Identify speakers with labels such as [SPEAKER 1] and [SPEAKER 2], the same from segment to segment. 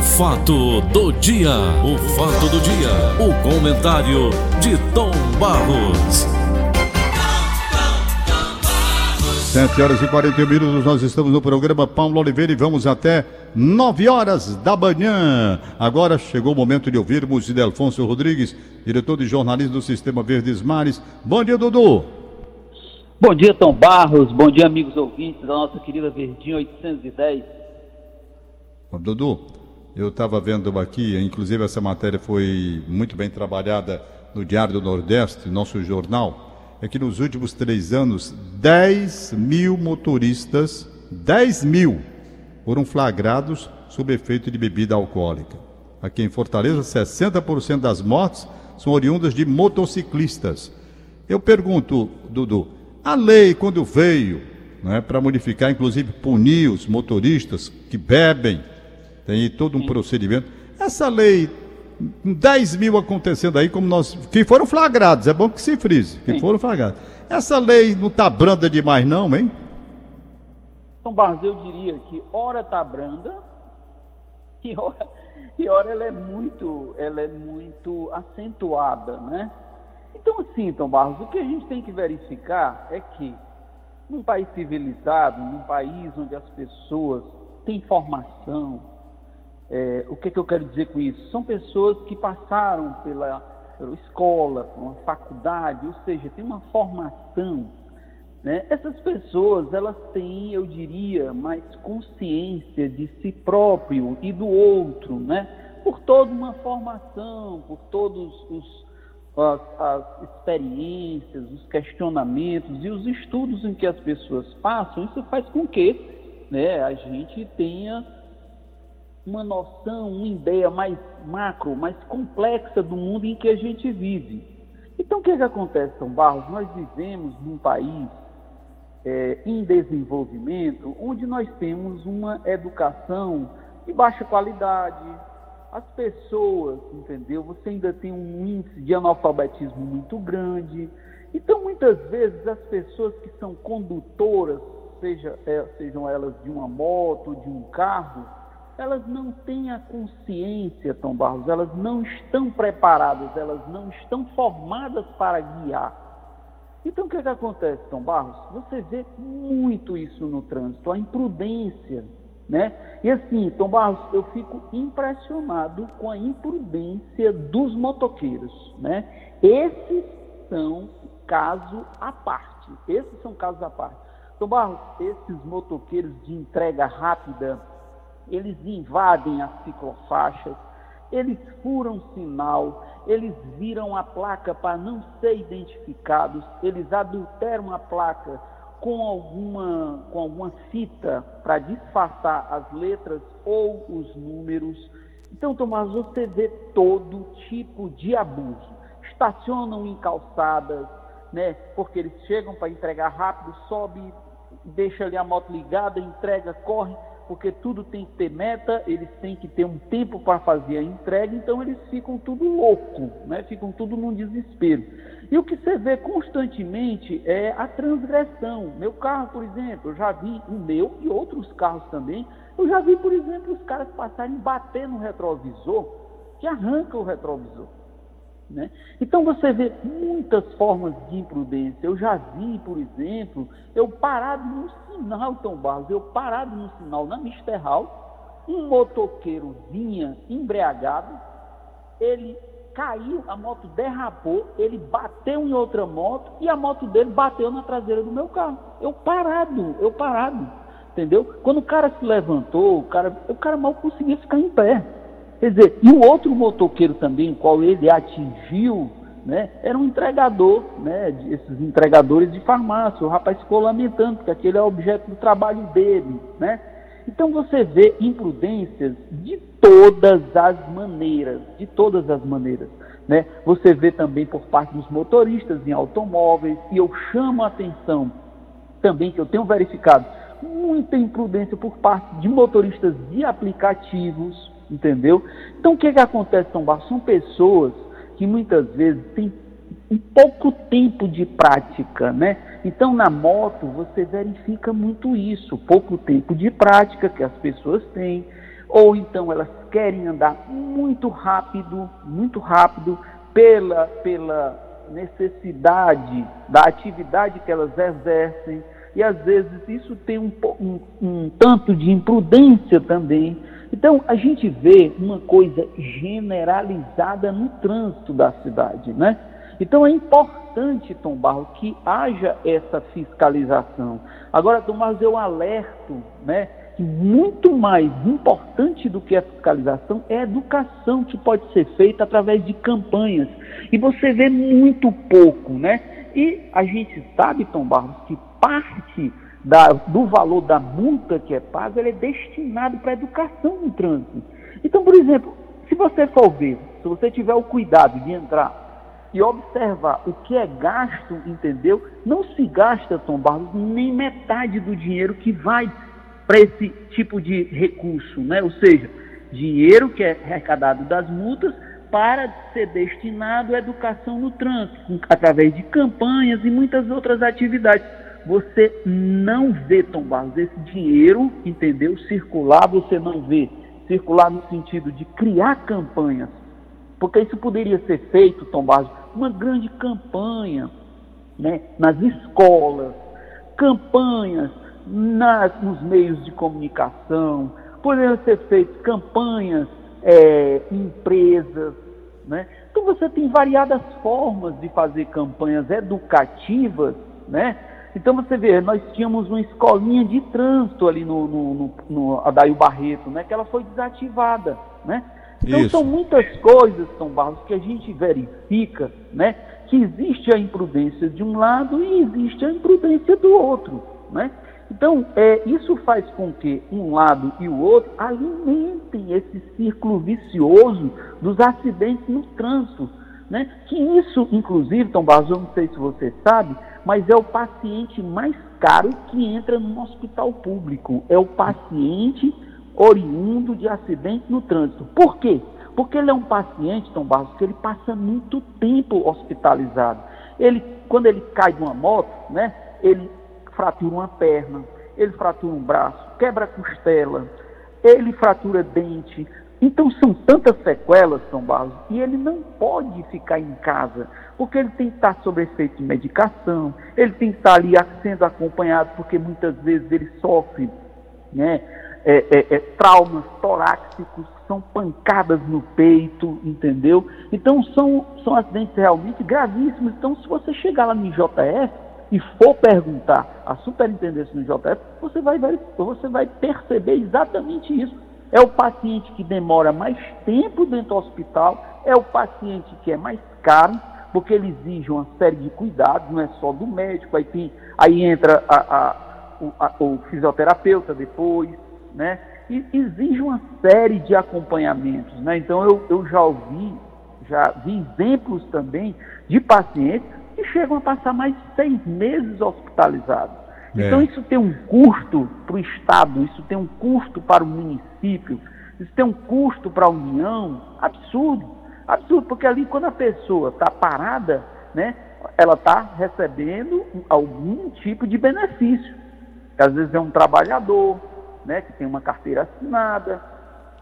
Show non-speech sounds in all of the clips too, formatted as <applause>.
[SPEAKER 1] fato do dia, o fato do dia, o comentário de Tom Barros.
[SPEAKER 2] 7 horas e 41 minutos, nós estamos no programa Paulo Oliveira e vamos até 9 horas da manhã. Agora chegou o momento de ouvirmos Delfonso Rodrigues, diretor de jornalismo do Sistema Verdes Mares. Bom dia, Dudu.
[SPEAKER 3] Bom dia, Tom Barros. Bom dia, amigos ouvintes da nossa querida Verdinha 810.
[SPEAKER 2] Dudu, eu estava vendo aqui, inclusive essa matéria foi muito bem trabalhada no Diário do Nordeste, nosso jornal, é que nos últimos três anos, 10 mil motoristas, 10 mil, foram flagrados sob efeito de bebida alcoólica. Aqui em Fortaleza, 60% das mortes são oriundas de motociclistas. Eu pergunto, Dudu, a lei, quando veio, né, para modificar, inclusive punir os motoristas que bebem, tem todo um Sim. procedimento. Essa lei, 10 mil acontecendo aí, como nós. que foram flagrados, é bom que se frise, que Sim. foram flagrados. Essa lei não está branda demais, não, hein?
[SPEAKER 3] Então, Barros, eu diria que hora está branda <laughs> e hora, e hora ela é muito, ela é muito acentuada, né? Então, assim, Tom Barros, o que a gente tem que verificar é que num país civilizado, num país onde as pessoas têm formação, é, o que, é que eu quero dizer com isso? São pessoas que passaram pela, pela escola, por uma faculdade, ou seja, tem uma formação. Né? Essas pessoas, elas têm, eu diria, mais consciência de si próprio e do outro, né? Por toda uma formação, por todos os as, as, experiências, os questionamentos e os estudos em que as pessoas passam, isso faz com que né, a gente tenha uma noção, uma ideia mais macro, mais complexa do mundo em que a gente vive. Então, o que, é que acontece, São Barros? Nós vivemos num país é, em desenvolvimento, onde nós temos uma educação de baixa qualidade, as pessoas, entendeu? Você ainda tem um índice de analfabetismo muito grande. Então, muitas vezes, as pessoas que são condutoras, seja, é, sejam elas de uma moto, de um carro, elas não têm a consciência, Tom Barros, elas não estão preparadas, elas não estão formadas para guiar. Então, o que, é que acontece, Tom Barros? Você vê muito isso no trânsito, a imprudência né? E assim, Tom Barros, eu fico impressionado com a imprudência dos motoqueiros. Né? Esses são caso à parte. Esses são casos à parte. Tom Barros, esses motoqueiros de entrega rápida, eles invadem as ciclofaixas, eles furam sinal, eles viram a placa para não ser identificados, eles adulteram a placa com alguma, com alguma fita para disfarçar as letras ou os números. Então, Tomás, você vê todo tipo de abuso. Estacionam em calçadas, né? Porque eles chegam para entregar rápido, sobe, deixa ali a moto ligada, entrega, corre porque tudo tem que ter meta, eles têm que ter um tempo para fazer a entrega, então eles ficam tudo louco, né? ficam tudo num desespero. E o que você vê constantemente é a transgressão. Meu carro, por exemplo, eu já vi o meu e outros carros também, eu já vi, por exemplo, os caras passarem bater no retrovisor, que arranca o retrovisor. Né? Então você vê muitas formas de imprudência. Eu já vi, por exemplo, eu parado no sinal, Tom Barros, eu parado no sinal na Misterral, um motoqueiro vinha embriagado, ele caiu, a moto derrapou, ele bateu em outra moto e a moto dele bateu na traseira do meu carro. Eu parado, eu parado, entendeu? Quando o cara se levantou, o cara, o cara mal conseguia ficar em pé. Quer dizer, e o outro motoqueiro também, o qual ele atingiu, né, era um entregador, né, esses entregadores de farmácia. O rapaz ficou lamentando, porque aquele é objeto do trabalho dele, né? Então você vê imprudências de todas as maneiras, de todas as maneiras. Né? Você vê também por parte dos motoristas em automóveis, e eu chamo a atenção também, que eu tenho verificado, muita imprudência por parte de motoristas de aplicativos, entendeu? Então o que, que acontece, São Barros? São pessoas que muitas vezes têm um pouco tempo de prática, né? Então na moto você verifica muito isso, pouco tempo de prática que as pessoas têm. ou então elas querem andar muito rápido, muito rápido, pela, pela necessidade da atividade que elas exercem, e às vezes isso tem um, um, um tanto de imprudência também. Então a gente vê uma coisa generalizada no trânsito da cidade, né? Então é importante, Tom Barro, que haja essa fiscalização. Agora, Tom Barros, eu alerto, né? que muito mais importante do que a fiscalização é a educação que pode ser feita através de campanhas. E você vê muito pouco, né? E a gente sabe, Tom Barros, que parte da, do valor da multa que é paga é destinado para a educação no trânsito. Então, por exemplo, se você for ver, se você tiver o cuidado de entrar e observar o que é gasto, entendeu? Não se gasta, Tom Barros, nem metade do dinheiro que vai para esse tipo de recurso, né? ou seja, dinheiro que é arrecadado das multas para ser destinado à educação no trânsito, através de campanhas e muitas outras atividades. Você não vê, Tom esse dinheiro, entendeu? Circular, você não vê. Circular no sentido de criar campanhas. Porque isso poderia ser feito, Tom uma grande campanha né, nas escolas, campanhas nas, nos meios de comunicação, poderiam ser feitas campanhas é, empresas. Né? Então você tem variadas formas de fazer campanhas educativas. Né? Então você vê, nós tínhamos uma escolinha de trânsito ali no, no, no, no Adail Barreto, né? que ela foi desativada. Né? Então Isso. são muitas coisas, São Barros, que a gente verifica né? que existe a imprudência de um lado e existe a imprudência do outro. Né? Então, é, isso faz com que um lado e o outro alimentem esse círculo vicioso dos acidentes no trânsito. Né? Que isso, inclusive, Tom Barros, eu não sei se você sabe, mas é o paciente mais caro que entra no hospital público. É o paciente oriundo de acidente no trânsito. Por quê? Porque ele é um paciente, Tom Barros, que ele passa muito tempo hospitalizado. Ele, quando ele cai de uma moto, né, ele fratura uma perna, ele fratura um braço, quebra a costela, ele fratura dente. Então são tantas sequelas, São Barros, e ele não pode ficar em casa, porque ele tem que estar sob efeito de medicação, ele tem que estar ali sendo acompanhado, porque muitas vezes ele sofre né, é, é, é, traumas torácicos, são pancadas no peito, entendeu? Então são, são acidentes realmente gravíssimos. Então, se você chegar lá no IJF, e for perguntar à superintendência do JF, você vai, você vai perceber exatamente isso. É o paciente que demora mais tempo dentro do hospital, é o paciente que é mais caro, porque ele exige uma série de cuidados, não é só do médico, aí, tem, aí entra a, a, o, a, o fisioterapeuta depois, né? E exige uma série de acompanhamentos, né? Então eu, eu já ouvi, já vi exemplos também de pacientes que chegam a passar mais de seis meses hospitalizados. É. Então isso tem um custo para o Estado, isso tem um custo para o município, isso tem um custo para a União, absurdo, absurdo, porque ali quando a pessoa está parada, né, ela está recebendo algum tipo de benefício. Às vezes é um trabalhador, né, que tem uma carteira assinada,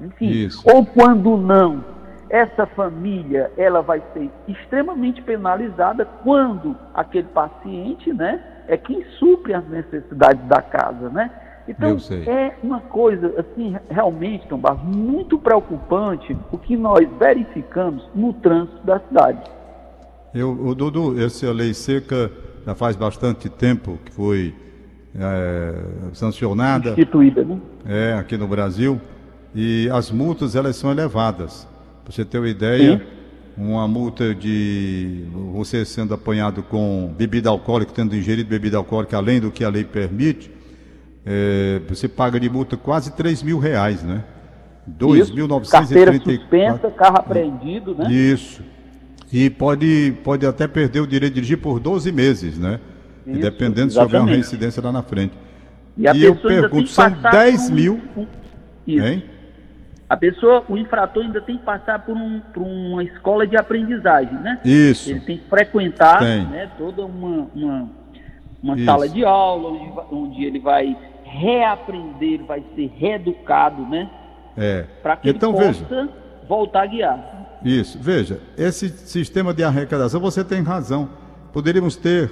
[SPEAKER 3] enfim. Isso. Ou quando não, essa família ela vai ser extremamente penalizada quando aquele paciente, né, é quem supre as necessidades da casa, né? Então é uma coisa assim realmente, Tom Barros, muito preocupante o que nós verificamos no trânsito da cidade.
[SPEAKER 2] Eu, o Dudu, essa lei seca já faz bastante tempo que foi é, sancionada,
[SPEAKER 3] instituída, né?
[SPEAKER 2] É aqui no Brasil e as multas elas são elevadas. Para você ter uma ideia, Sim. Uma multa de você sendo apanhado com bebida alcoólica, tendo ingerido bebida alcoólica além do que a lei permite, é, você paga de multa quase 3 mil reais, né?
[SPEAKER 3] 2.934. Carteira suspensa, carro apreendido, né?
[SPEAKER 2] Isso. E pode, pode até perder o direito de dirigir por 12 meses, né? Isso, dependendo exatamente. se houver uma reincidência lá na frente. E, e eu pergunto, são 10 mil.
[SPEAKER 3] Isso. Hein? A pessoa, o infrator ainda tem que passar por, um, por uma escola de aprendizagem, né?
[SPEAKER 2] Isso.
[SPEAKER 3] Ele tem que frequentar tem. Né, toda uma, uma, uma sala de aula, onde, onde ele vai reaprender, vai ser reeducado, né?
[SPEAKER 2] É.
[SPEAKER 3] Para que
[SPEAKER 2] então,
[SPEAKER 3] ele possa
[SPEAKER 2] veja.
[SPEAKER 3] voltar a guiar.
[SPEAKER 2] Isso, veja, esse sistema de arrecadação, você tem razão. Poderíamos ter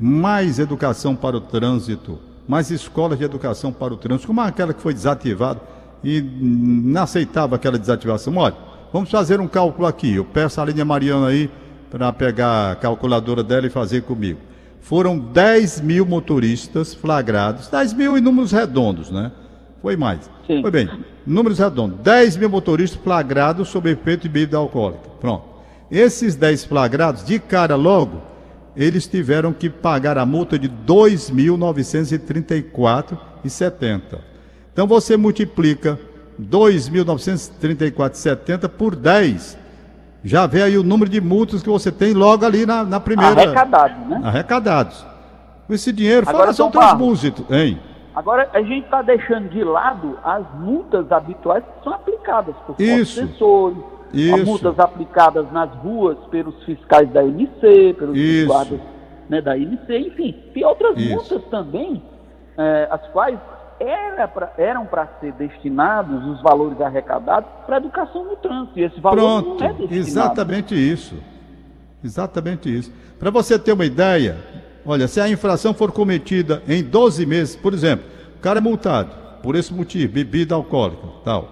[SPEAKER 2] mais educação para o trânsito, mais escolas de educação para o trânsito, como aquela que foi desativada e não aceitava aquela desativação. Olha, vamos fazer um cálculo aqui. Eu peço a linha Mariana aí para pegar a calculadora dela e fazer comigo. Foram 10 mil motoristas flagrados, 10 mil em números redondos, né? Foi mais.
[SPEAKER 3] Sim.
[SPEAKER 2] Foi bem, números redondos. 10 mil motoristas flagrados sob efeito de bebida alcoólica. Pronto. Esses 10 flagrados, de cara logo, eles tiveram que pagar a multa de R$ 2.934,70. Então você multiplica 2.934,70 por 10. Já vê aí o número de multas que você tem logo ali na, na primeira.
[SPEAKER 3] Arrecadado, né?
[SPEAKER 2] Arrecadados. Esse dinheiro,
[SPEAKER 3] Agora,
[SPEAKER 2] fora são transmúsitos, hein?
[SPEAKER 3] Agora, a gente está deixando de lado as multas habituais que são aplicadas por professores, as multas aplicadas nas ruas pelos fiscais da MC, pelos
[SPEAKER 2] Isso.
[SPEAKER 3] guardas né, da MC, enfim, tem outras
[SPEAKER 2] Isso.
[SPEAKER 3] multas também, eh, as quais era pra- eram para ser destinados os valores arrecadados para a educação no trânsito. E esse valor
[SPEAKER 2] Pronto,
[SPEAKER 3] não é destinado.
[SPEAKER 2] exatamente isso. Exatamente isso. Para você ter uma ideia, olha, se a infração for cometida em 12 meses, por exemplo, o cara é multado por esse motivo, bebida alcoólica, tal.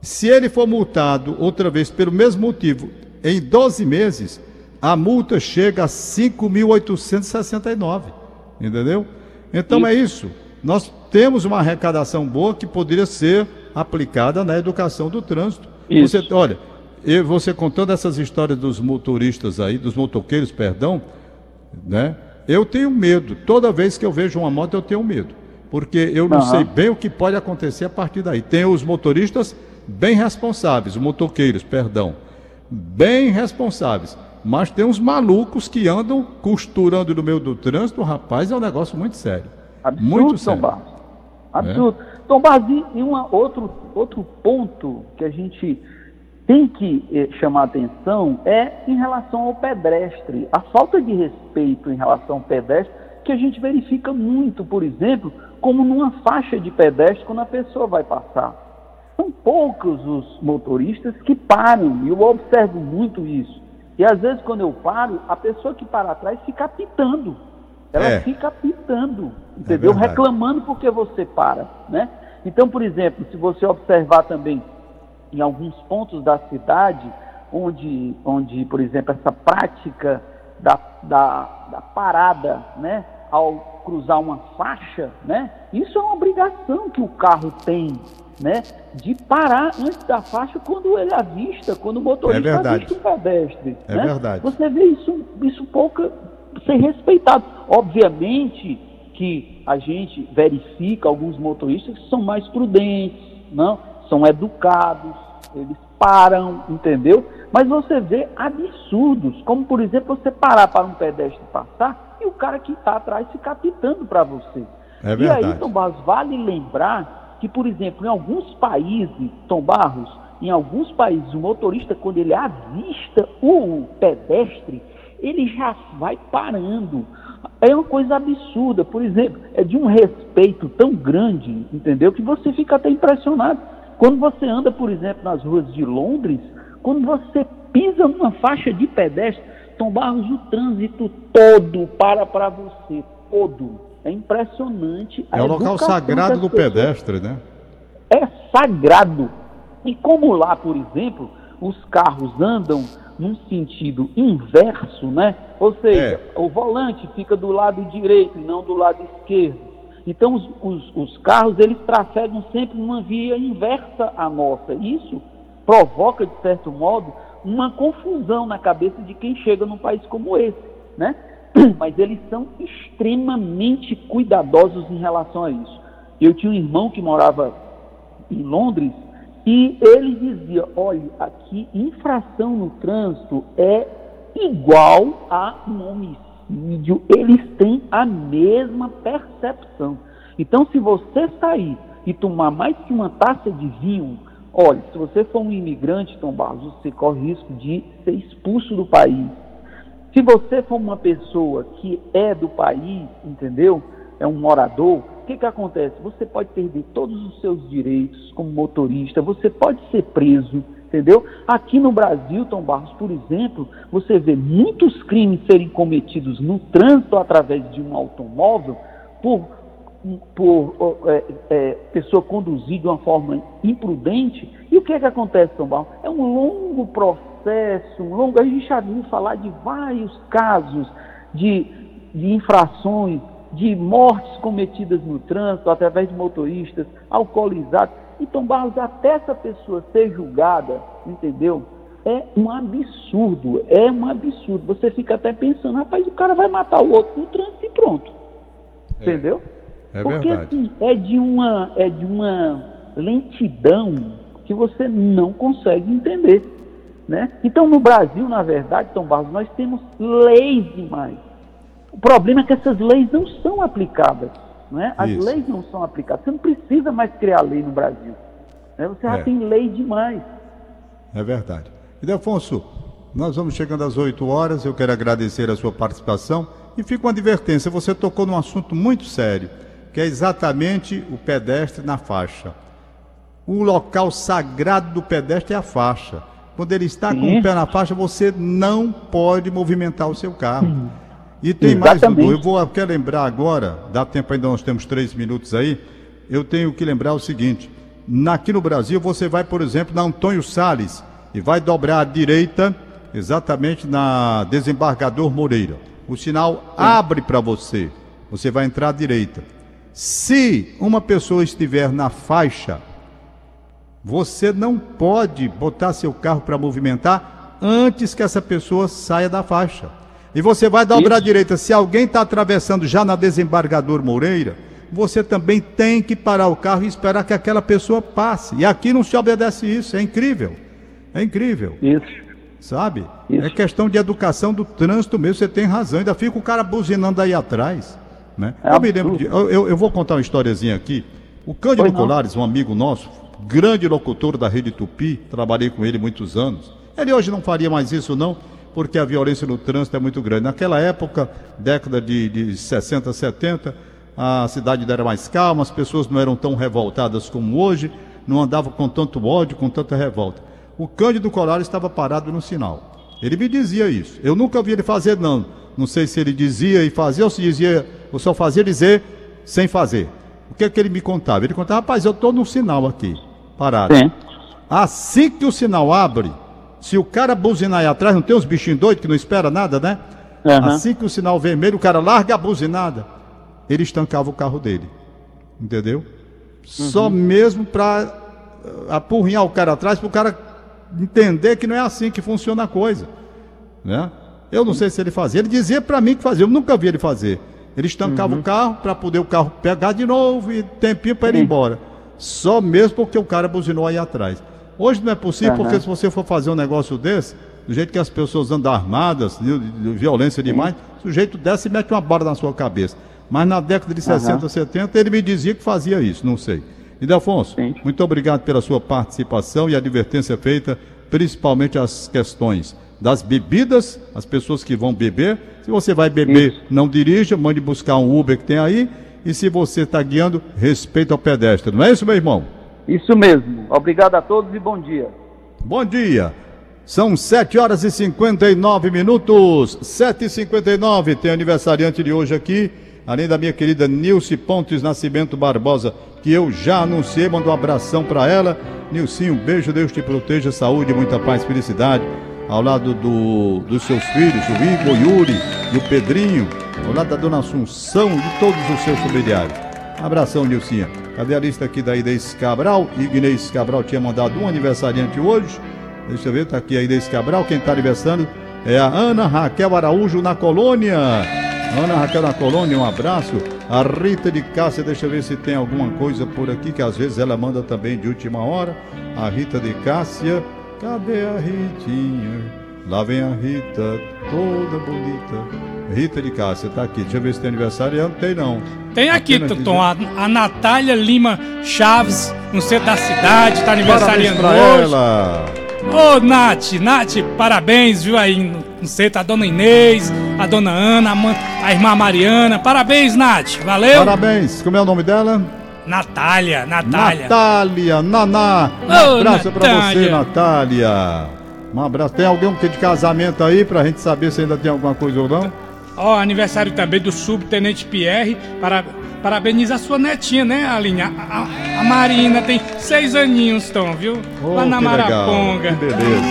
[SPEAKER 2] Se ele for multado outra vez pelo mesmo motivo em 12 meses, a multa chega a 5.869, entendeu? Então é isso. Nós temos uma arrecadação boa que poderia ser aplicada na educação do trânsito.
[SPEAKER 3] Isso.
[SPEAKER 2] Você, olha, você contando essas histórias dos motoristas aí, dos motoqueiros, perdão, né? Eu tenho medo. Toda vez que eu vejo uma moto, eu tenho medo. Porque eu não
[SPEAKER 3] Aham.
[SPEAKER 2] sei bem o que pode acontecer a partir daí. Tem os motoristas bem responsáveis, os motoqueiros, perdão, bem responsáveis. Mas tem uns malucos que andam costurando no meio do trânsito, rapaz, é um negócio muito sério.
[SPEAKER 3] Absurdo,
[SPEAKER 2] muito sério.
[SPEAKER 3] Absurdo. Tom Barros, e uma, outro, outro ponto que a gente tem que eh, chamar atenção é em relação ao pedestre. A falta de respeito em relação ao pedestre, que a gente verifica muito, por exemplo, como numa faixa de pedestre quando a pessoa vai passar. São poucos os motoristas que param, e eu observo muito isso. E às vezes, quando eu paro, a pessoa que para atrás fica apitando. Ela
[SPEAKER 2] É.
[SPEAKER 3] fica apitando, entendeu?
[SPEAKER 2] verdade.
[SPEAKER 3] Reclamando porque você para, né? Então, por exemplo, se você observar também em alguns pontos da cidade, onde, onde por exemplo, essa prática da, da, da parada, né, ao cruzar uma faixa, né, isso é uma obrigação que o carro tem, né, de parar antes da faixa quando ele avista, quando o motorista
[SPEAKER 2] É
[SPEAKER 3] avista o pedestre.
[SPEAKER 2] É
[SPEAKER 3] né?
[SPEAKER 2] verdade.
[SPEAKER 3] Você vê isso, isso pouca ser respeitado. Obviamente que a gente verifica alguns motoristas que são mais prudentes, não, são educados, eles param, entendeu? Mas você vê absurdos, como por exemplo você parar para um pedestre passar e o cara que está atrás ficar pitando para você.
[SPEAKER 2] É
[SPEAKER 3] e aí. Tom Barros, vale lembrar que, por exemplo, em alguns países, Tom Barros, em alguns países, o motorista, quando ele avista o pedestre, ele já vai parando. É uma coisa absurda, por exemplo, é de um respeito tão grande, entendeu? Que você fica até impressionado. Quando você anda, por exemplo, nas ruas de Londres, quando você pisa numa faixa de pedestre, Tom Barros, o trânsito todo para para você, todo. É impressionante.
[SPEAKER 2] É o local sagrado do
[SPEAKER 3] pessoas-
[SPEAKER 2] pedestre, né?
[SPEAKER 3] é sagrado. E como lá, por exemplo, os carros andam num sentido inverso, né? Ou seja, o volante fica do lado direito e não do lado esquerdo. Então os, os- os carros eles trafegam sempre numa via inversa à nossa. Isso provoca, de certo modo, uma confusão na cabeça de quem chega num país como esse, né? <clears throat> Mas eles são extremamente cuidadosos em relação a isso. Eu tinha um irmão que morava em Londres e ele dizia: olha, aqui infração no trânsito é igual a um homicídio. Eles têm a mesma percepção. Então, se você sair e tomar mais que uma taça de vinho, olha, se você for um imigrante, Tom Barros, você corre risco de ser expulso do país. Se você for uma pessoa que é do país, entendeu? É um morador, o que, que acontece? Você pode perder todos os seus direitos como motorista, você pode ser preso, entendeu? Aqui no Brasil, Tom Barros, por exemplo, você vê muitos crimes serem cometidos no trânsito através de um automóvel por, por é, é, pessoa conduzir de uma forma imprudente. E o que é que acontece, Tom Barros? É um longo processo, um longo. A gente já viu falar de vários casos de, de infrações de mortes cometidas no trânsito através de motoristas alcoolizados. Então, Barros, até essa pessoa ser julgada, entendeu? É um absurdo, é um absurdo. Você fica até pensando, rapaz, o cara vai matar o outro no trânsito e pronto. É, entendeu?
[SPEAKER 2] É
[SPEAKER 3] Porque
[SPEAKER 2] verdade.
[SPEAKER 3] assim, é de uma é de uma lentidão que você não consegue entender, né? Então, no Brasil, na verdade, Tom Barros, nós temos leis demais o problema é que essas leis não são aplicadas. Não é? As
[SPEAKER 2] Isso.
[SPEAKER 3] leis não são aplicadas. Você não precisa mais criar lei no Brasil. né? Você já
[SPEAKER 2] É.
[SPEAKER 3] tem lei demais.
[SPEAKER 2] É verdade. E Delfonso, nós vamos chegando às 8 horas. Eu quero agradecer a sua participação e fica uma advertência. Você tocou num assunto muito sério, que é exatamente o pedestre na faixa. O local sagrado do pedestre é a faixa. Quando ele está com
[SPEAKER 3] Sim.
[SPEAKER 2] o pé na faixa, você não pode movimentar o seu carro. E tem mais,
[SPEAKER 3] Exatamente.
[SPEAKER 2] Dudu, eu vou quero lembrar agora, dá tempo ainda, nós temos três minutos aí, eu tenho que lembrar o seguinte, aqui no Brasil você vai, por exemplo, na Antônio Salles e vai dobrar à direita, exatamente na Desembargador Moreira. O sinal abre para você, você vai entrar à direita. Se uma pessoa estiver na faixa, você não pode botar seu carro para movimentar antes que essa pessoa saia da faixa. E você vai dobrar à direita. Se alguém está atravessando já na desembargador Moreira, você também tem que parar o carro e esperar que aquela pessoa passe. E aqui não se obedece isso. É incrível. É incrível.
[SPEAKER 3] Isso.
[SPEAKER 2] Sabe?
[SPEAKER 3] Isso.
[SPEAKER 2] É questão de educação do trânsito mesmo. Você tem razão. Ainda fica o cara buzinando aí atrás. Né?
[SPEAKER 3] É
[SPEAKER 2] eu me lembro de, eu, eu- eu vou contar uma historiazinha aqui. O Cândido
[SPEAKER 3] não.
[SPEAKER 2] Colares, um amigo nosso, grande locutor da Rede Tupi, trabalhei com ele muitos anos. Ele hoje não faria mais isso, não, porque a violência no trânsito é muito grande. Naquela época, década de, de 60, 70, a cidade era mais calma, as pessoas não eram tão revoltadas como hoje, não andavam com tanto ódio, com tanta revolta. O Cândido Colares estava parado no sinal. Ele me dizia isso. Eu nunca vi ele fazer, não. Não sei se ele dizia e fazia ou se dizia, ou só fazia dizer sem fazer. O que é que ele me contava? Ele contava, rapaz, eu estou no sinal aqui, parado.
[SPEAKER 3] Sim.
[SPEAKER 2] Assim que o sinal abre, se o cara buzinar aí atrás, não tem uns bichinhos doidos que não espera nada, né?
[SPEAKER 3] Aham.
[SPEAKER 2] Assim que o sinal vermelho, o cara larga a buzinada, ele estancava o carro dele. Entendeu? Só mesmo para apurrinhar o cara atrás, para o cara entender que não é assim que funciona a coisa. Né? Eu não sei se ele fazia. Ele dizia para mim que fazia, eu nunca vi ele fazer. Ele estancava o carro para poder o carro pegar de novo e tempinho para ele ir embora. Só mesmo porque o cara buzinou aí atrás. Hoje não é possível,
[SPEAKER 3] Aham.
[SPEAKER 2] porque se você for fazer um negócio desse, do jeito que as pessoas andam armadas, de, de violência demais, o sujeito desce e mete uma bala na sua cabeça. Mas na década de 60, 70, ele me dizia que fazia isso, não sei. E Delfonso,
[SPEAKER 3] Sim.
[SPEAKER 2] muito obrigado pela sua participação e a advertência feita, principalmente as questões das bebidas, as pessoas que vão beber. Se você vai beber, não dirija, mande buscar um Uber que tem aí. E se você está guiando, respeito ao pedestre. Não é isso, meu irmão?
[SPEAKER 3] Isso mesmo. Obrigado a todos e bom dia.
[SPEAKER 2] Bom dia. São 7 horas e 59 minutos. 7 e 59 Tem aniversariante de hoje aqui. Além da minha querida Nilce Pontes Nascimento Barbosa, que eu já anunciei, mando um abração para ela. Nilcinho, um beijo, Deus te proteja, saúde, muita paz, felicidade. Ao lado do, dos seus filhos, o Igor, o Yuri e o Pedrinho. Ao lado da dona Assunção e de todos os seus familiares. Abração, Nilcinha. Cadê a lista aqui da Inês Cabral? Ignez Cabral tinha mandado um aniversariante hoje. Deixa eu ver, tá aqui a Inês Cabral. Quem tá aniversando é a Ana Raquel Araújo na colônia. Ana Raquel na colônia, um abraço. A Rita de Cássia, deixa eu ver se tem alguma coisa por aqui, que às vezes ela manda também de última hora. A Rita de Cássia, cadê a Ritinha? Lá vem a Rita, toda bonita. Rita de Cássia, tá aqui. Deixa eu ver se tem aniversário. Não tem, não.
[SPEAKER 4] Tem aqui, Tom, a, a Natália Lima Chaves, no centro da cidade, tá aniversariando
[SPEAKER 2] pra
[SPEAKER 4] hoje.
[SPEAKER 2] ela.
[SPEAKER 4] Ô, Nath, Nath, parabéns, viu aí? Não sei, tá a dona Inês, a dona Ana, a, a irmã Mariana. Parabéns, Nath. Valeu?
[SPEAKER 2] Parabéns. Como é o nome dela?
[SPEAKER 4] Natália, Natália.
[SPEAKER 2] Natália, Naná. Um abraço pra você, Natália. Um abraço. Tem alguém que de casamento aí pra gente saber se ainda tem alguma coisa ou não?
[SPEAKER 4] Ó, aniversário também do subtenente Pierre. Para, parabeniza a sua netinha, né, Aline? A, a- a Marina tem seis aninhos, Tom, viu?
[SPEAKER 2] Oh,
[SPEAKER 4] Lá na
[SPEAKER 2] que legal.
[SPEAKER 4] Maraponga.
[SPEAKER 2] Que beleza.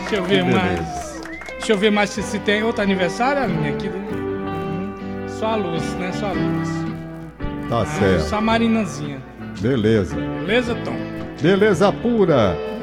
[SPEAKER 4] Deixa eu ver
[SPEAKER 2] Que
[SPEAKER 4] mais. Deixa eu ver mais se, se tem outro aniversário, Aline, aqui. Uhum. Só a luz, né? Só a luz.
[SPEAKER 2] Tá
[SPEAKER 4] Ah,
[SPEAKER 2] certo.
[SPEAKER 4] Só a Marinazinha.
[SPEAKER 2] Beleza.
[SPEAKER 4] Beleza, Tom?
[SPEAKER 2] Beleza pura.